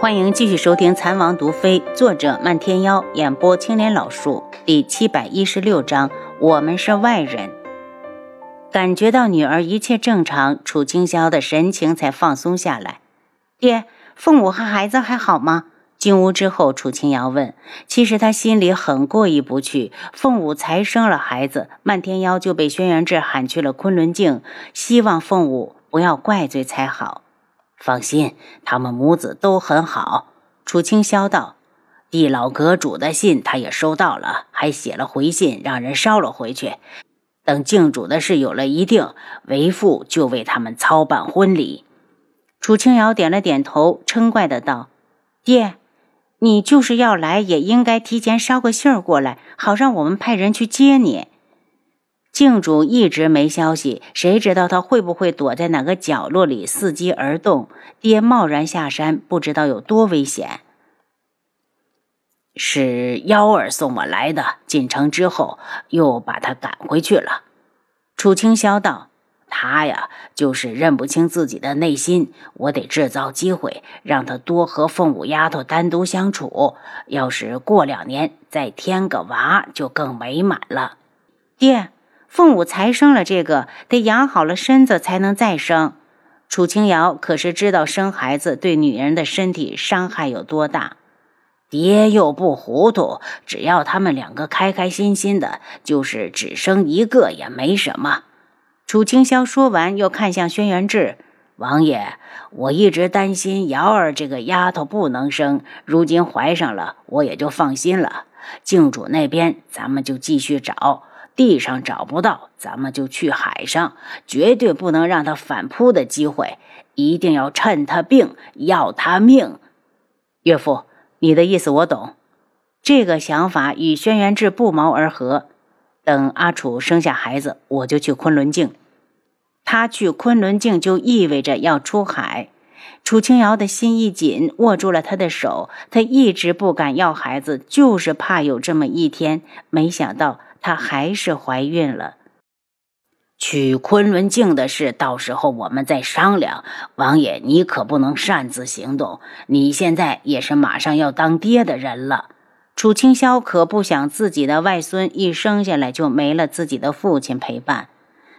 欢迎继续收听《残王毒妃》，作者漫天妖，演播青莲老树，第七百一十六章。我们是外人。感觉到女儿一切正常，楚清霄的神情才放松下来。爹，凤舞和孩子还好吗？进屋之后，楚清瑶问。其实他心里很过意不去，凤舞才生了孩子，漫天妖就被轩辕志喊去了昆仑镜，希望凤舞不要怪罪才好。放心，他们母子都很好。楚清霄道：“地老阁主的信他也收到了，还写了回信，让人捎了回去。等靖主的事有了一定，为父就为他们操办婚礼。”楚清瑶点了点头，嗔怪的道：“爹，你就是要来，也应该提前捎个信儿过来，好让我们派人去接你。”靖主一直没消息，谁知道他会不会躲在哪个角落里伺机而动？爹贸然下山，不知道有多危险。是幺儿送我来的，进城之后又把他赶回去了。楚清霄道：“他呀，就是认不清自己的内心，我得制造机会，让他多和凤舞丫头单独相处。要是过两年再添个娃，就更美满了。”爹。凤舞才生了这个，得养好了身子才能再生。楚清瑶可是知道生孩子对女人的身体伤害有多大，爹又不糊涂，只要他们两个开开心心的，就是只生一个也没什么。楚清霄说完，又看向轩辕志王爷，我一直担心瑶儿这个丫头不能生，如今怀上了，我也就放心了。靖主那边，咱们就继续找。地上找不到，咱们就去海上，绝对不能让他反扑的机会，一定要趁他病要他命。岳父，你的意思我懂，这个想法与轩辕志不谋而合。等阿楚生下孩子，我就去昆仑镜。他去昆仑镜就意味着要出海。楚清瑶的心一紧，握住了他的手。他一直不敢要孩子，就是怕有这么一天。没想到。她还是怀孕了。取昆仑镜的事，到时候我们再商量。王爷，你可不能擅自行动。你现在也是马上要当爹的人了。楚清霄可不想自己的外孙一生下来就没了自己的父亲陪伴。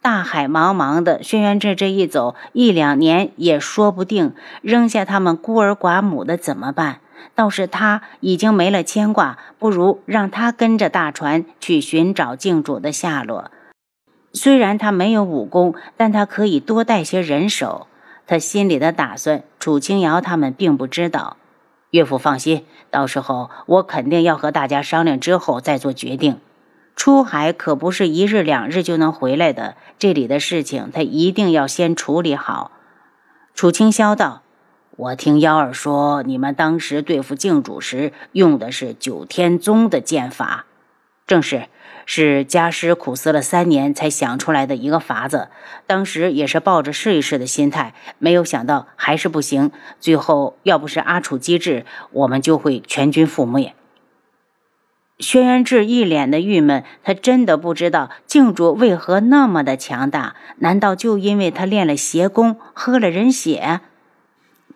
大海茫茫的，轩辕志这一走，一两年也说不定。扔下他们孤儿寡母的怎么办？倒是他已经没了牵挂，不如让他跟着大船去寻找靖主的下落。虽然他没有武功，但他可以多带些人手。他心里的打算，楚清瑶他们并不知道。岳父放心，到时候我肯定要和大家商量之后再做决定。出海可不是一日两日就能回来的，这里的事情他一定要先处理好。楚清霄道。我听幺儿说，你们当时对付靖主时用的是九天宗的剑法，正是，是家师苦思了三年才想出来的一个法子。当时也是抱着试一试的心态，没有想到还是不行。最后要不是阿楚机智，我们就会全军覆灭。轩辕志一脸的郁闷，他真的不知道靖主为何那么的强大，难道就因为他练了邪功，喝了人血？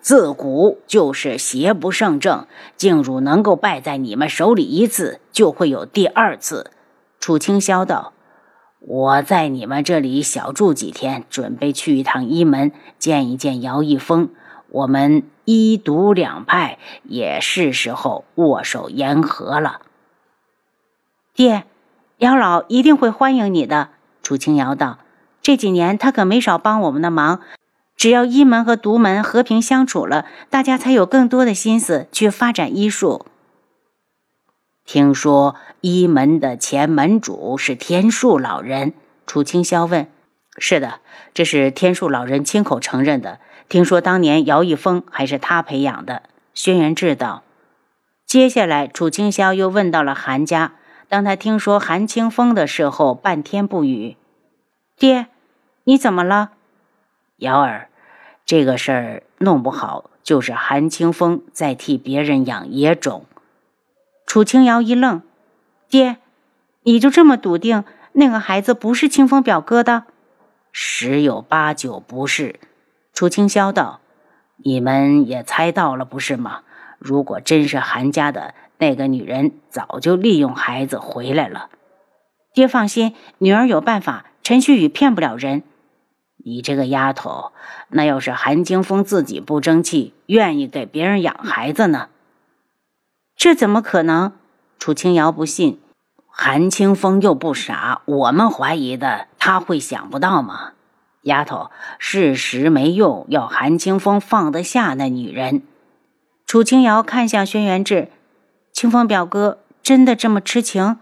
自古就是邪不胜正，静茹能够败在你们手里一次，就会有第二次。楚清霄道：“我在你们这里小住几天，准备去一趟一门，见一见姚一峰。我们一独两派，也是时候握手言和了。”爹，姚老一定会欢迎你的。楚清瑶道：“这几年他可没少帮我们的忙。”只要一门和独门和平相处了，大家才有更多的心思去发展医术。听说一门的前门主是天树老人，楚清霄问：“是的，这是天树老人亲口承认的。听说当年姚一峰还是他培养的。”轩辕志道。接下来，楚清霄又问到了韩家。当他听说韩清风的时候，半天不语。爹，你怎么了？瑶儿，这个事儿弄不好就是韩清风在替别人养野种。楚清瑶一愣：“爹，你就这么笃定那个孩子不是清风表哥的？”十有八九不是。楚清霄道：“你们也猜到了，不是吗？如果真是韩家的那个女人，早就利用孩子回来了。爹放心，女儿有办法。陈旭宇骗不了人。你这个丫头，那要是韩清风自己不争气，愿意给别人养孩子呢？这怎么可能？楚清瑶不信。韩清风又不傻，我们怀疑的他会想不到吗？丫头，事实没用，要韩清风放得下那女人。楚清瑶看向轩辕志，清风表哥真的这么痴情？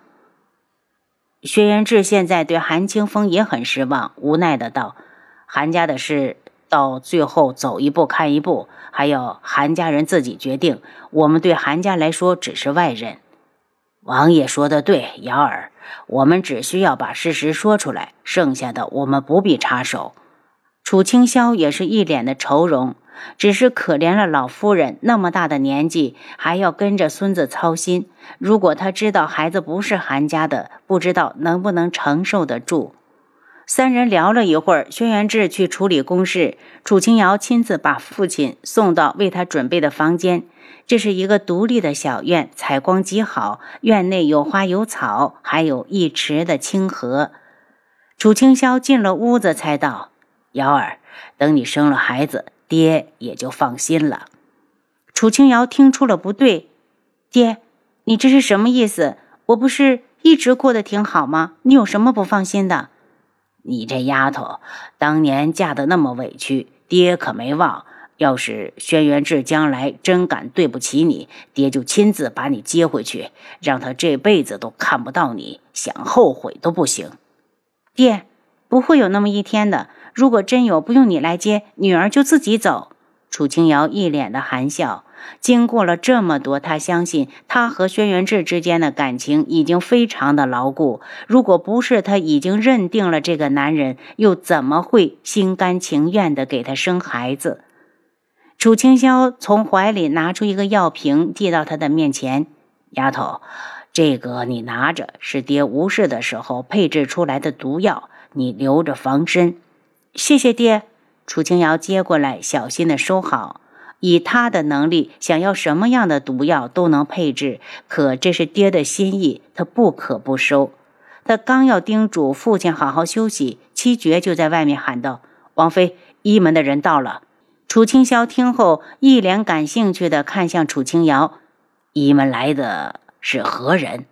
轩辕志现在对韩清风也很失望，无奈的道：“韩家的事到最后走一步看一步，还要韩家人自己决定。我们对韩家来说只是外人。”王爷说的对，瑶儿，我们只需要把事实说出来，剩下的我们不必插手。楚清霄也是一脸的愁容。只是可怜了老夫人，那么大的年纪还要跟着孙子操心。如果他知道孩子不是韩家的，不知道能不能承受得住。三人聊了一会儿，轩辕志去处理公事，楚清瑶亲自把父亲送到为他准备的房间。这是一个独立的小院，采光极好，院内有花有草，还有一池的清河。楚清霄进了屋子，才道：“瑶儿，等你生了孩子。”爹也就放心了。楚清瑶听出了不对，爹，你这是什么意思？我不是一直过得挺好吗？你有什么不放心的？你这丫头，当年嫁得那么委屈，爹可没忘。要是轩辕志将来真敢对不起你，爹就亲自把你接回去，让他这辈子都看不到你，想后悔都不行。爹，不会有那么一天的。如果真有，不用你来接，女儿就自己走。楚清瑶一脸的含笑。经过了这么多，她相信她和轩辕志之间的感情已经非常的牢固。如果不是她已经认定了这个男人，又怎么会心甘情愿的给他生孩子？楚清霄从怀里拿出一个药瓶，递到他的面前：“丫头，这个你拿着，是爹无事的时候配制出来的毒药，你留着防身。”谢谢爹，楚清瑶接过来，小心的收好。以他的能力，想要什么样的毒药都能配置。可这是爹的心意，他不可不收。他刚要叮嘱父亲好好休息，七绝就在外面喊道：“王妃，一门的人到了。”楚清霄听后，一脸感兴趣的看向楚清瑶：“一门来的是何人？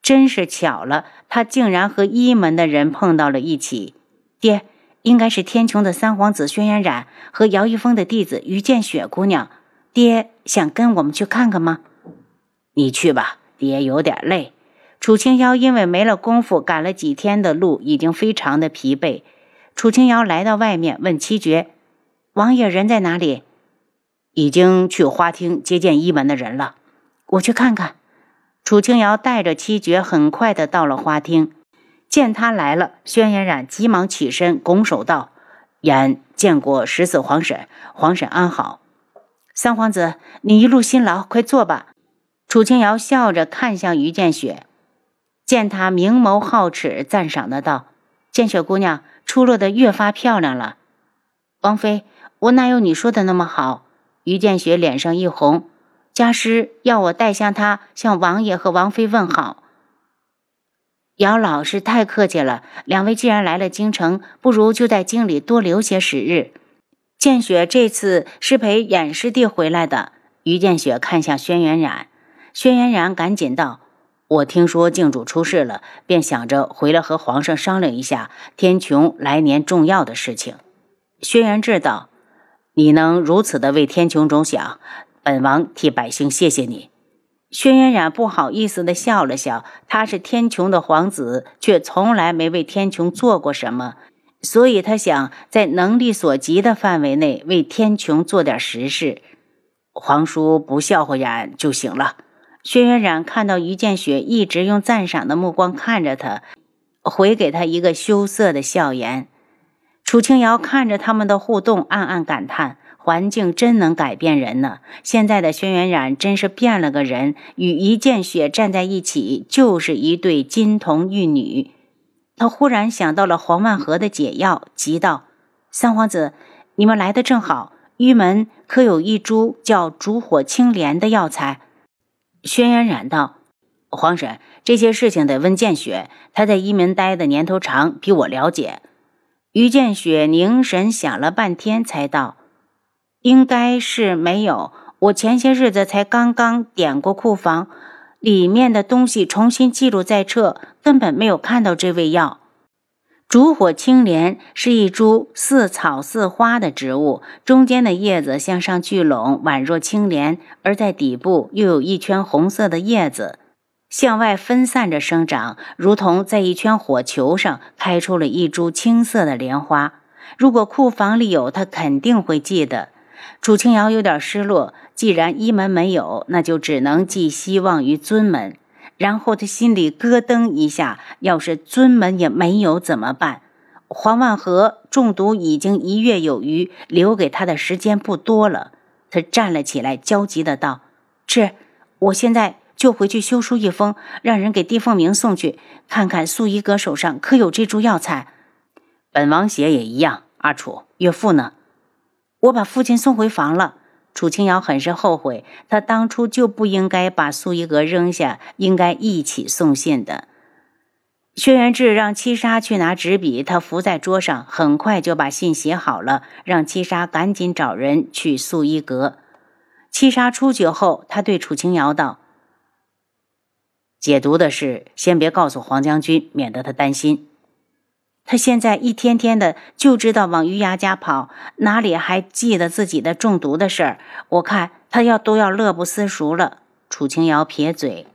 真是巧了，他竟然和一门的人碰到了一起。”爹。应该是天穹的三皇子轩辕染和姚一峰的弟子于见雪姑娘。爹想跟我们去看看吗？你去吧，爹有点累。楚清瑶因为没了功夫，赶了几天的路，已经非常的疲惫。楚清瑶来到外面，问七绝：“王爷人在哪里？”已经去花厅接见一门的人了。我去看看。楚清瑶带着七绝，很快的到了花厅。见他来了，轩辕染急忙起身，拱手道：“言见过十四皇婶，皇婶安好。三皇子，你一路辛劳，快坐吧。”楚清瑶笑着看向于见雪，见他明眸皓齿，赞赏的道：“见雪姑娘出落的越发漂亮了。”王妃，我哪有你说的那么好？于见雪脸上一红，家师要我代向他向王爷和王妃问好。姚老师太客气了，两位既然来了京城，不如就在京里多留些时日。见雪这次是陪偃师弟回来的。于见雪看向轩辕染，轩辕染赶紧道：“我听说靖主出事了，便想着回来和皇上商量一下天穹来年重要的事情。”轩辕志道：“你能如此的为天穹着想，本王替百姓谢谢你。”轩辕染不好意思的笑了笑，他是天穹的皇子，却从来没为天穹做过什么，所以他想在能力所及的范围内为天穹做点实事。皇叔不笑话染就行了。轩辕染看到于建雪一直用赞赏的目光看着他，回给他一个羞涩的笑颜。楚清瑶看着他们的互动，暗暗感叹。环境真能改变人呢！现在的轩辕染真是变了个人，与一见雪站在一起就是一对金童玉女。他忽然想到了黄万和的解药，急道：“三皇子，你们来的正好。玉门可有一株叫烛火青莲的药材？轩辕染道：“皇婶，这些事情得问见雪，他在一门待的年头长，比我了解。”于见雪凝神想了半天，才道：“应该是没有。我前些日子才刚刚点过库房，里面的东西重新记录在册，根本没有看到这味药。”烛火青莲是一株似草似花的植物，中间的叶子向上聚拢，宛若青莲；而在底部又有一圈红色的叶子，向外分散着生长，如同在一圈火球上开出了一株青色的莲花。如果库房里有，他肯定会记得。楚清瑶有点失落，既然一门没有，那就只能寄希望于尊门。然后他心里咯噔一下，要是尊门也没有怎么办？黄万和中毒已经一月有余，留给他的时间不多了。他站了起来，焦急的道：“是，我现在就回去修书一封，让人给帝凤鸣送去，看看素衣阁手上可有这株药材。本王写也一样。阿楚，岳父呢？我把父亲送回房了。”楚清瑶很是后悔，她当初就不应该把苏一格扔下，应该一起送信的。轩辕志让七杀去拿纸笔，他伏在桌上，很快就把信写好了，让七杀赶紧找人去素衣阁。七杀出去后，他对楚清瑶道：“解毒的事先别告诉黄将军，免得他担心。”他现在一天天的就知道往余牙家跑，哪里还记得自己的中毒的事儿？我看他要都要乐不思蜀了。楚清瑶撇嘴。